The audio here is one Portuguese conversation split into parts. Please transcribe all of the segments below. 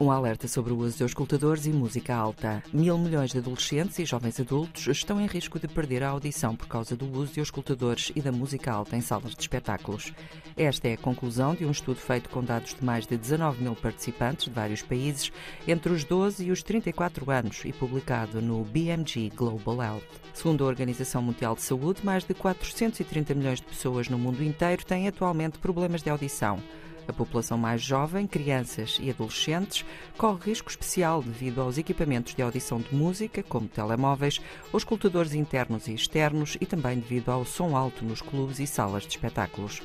Um alerta sobre o uso de auscultadores e música alta. Mil milhões de adolescentes e jovens adultos estão em risco de perder a audição por causa do uso de auscultadores e da música alta em salas de espetáculos. Esta é a conclusão de um estudo feito com dados de mais de 19 mil participantes de vários países entre os 12 e os 34 anos e publicado no BMG Global Health. Segundo a Organização Mundial de Saúde, mais de 430 milhões de pessoas no mundo inteiro têm atualmente problemas de audição. A população mais jovem, crianças e adolescentes, corre risco especial devido aos equipamentos de audição de música, como telemóveis, os escutadores internos e externos e também devido ao som alto nos clubes e salas de espetáculos.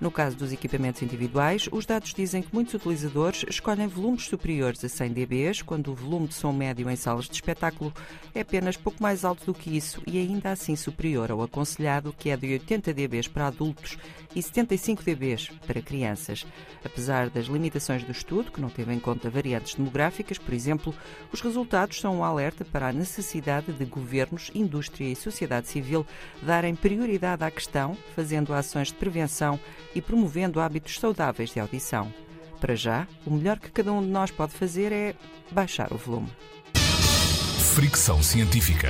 No caso dos equipamentos individuais, os dados dizem que muitos utilizadores escolhem volumes superiores a 100 dB, quando o volume de som médio em salas de espetáculo é apenas pouco mais alto do que isso e ainda assim superior ao aconselhado, que é de 80 dB para adultos e 75 dB para crianças. Apesar das limitações do estudo, que não teve em conta variantes demográficas, por exemplo, os resultados são um alerta para a necessidade de governos, indústria e sociedade civil darem prioridade à questão, fazendo ações de prevenção e promovendo hábitos saudáveis de audição. Para já, o melhor que cada um de nós pode fazer é baixar o volume. Fricção científica.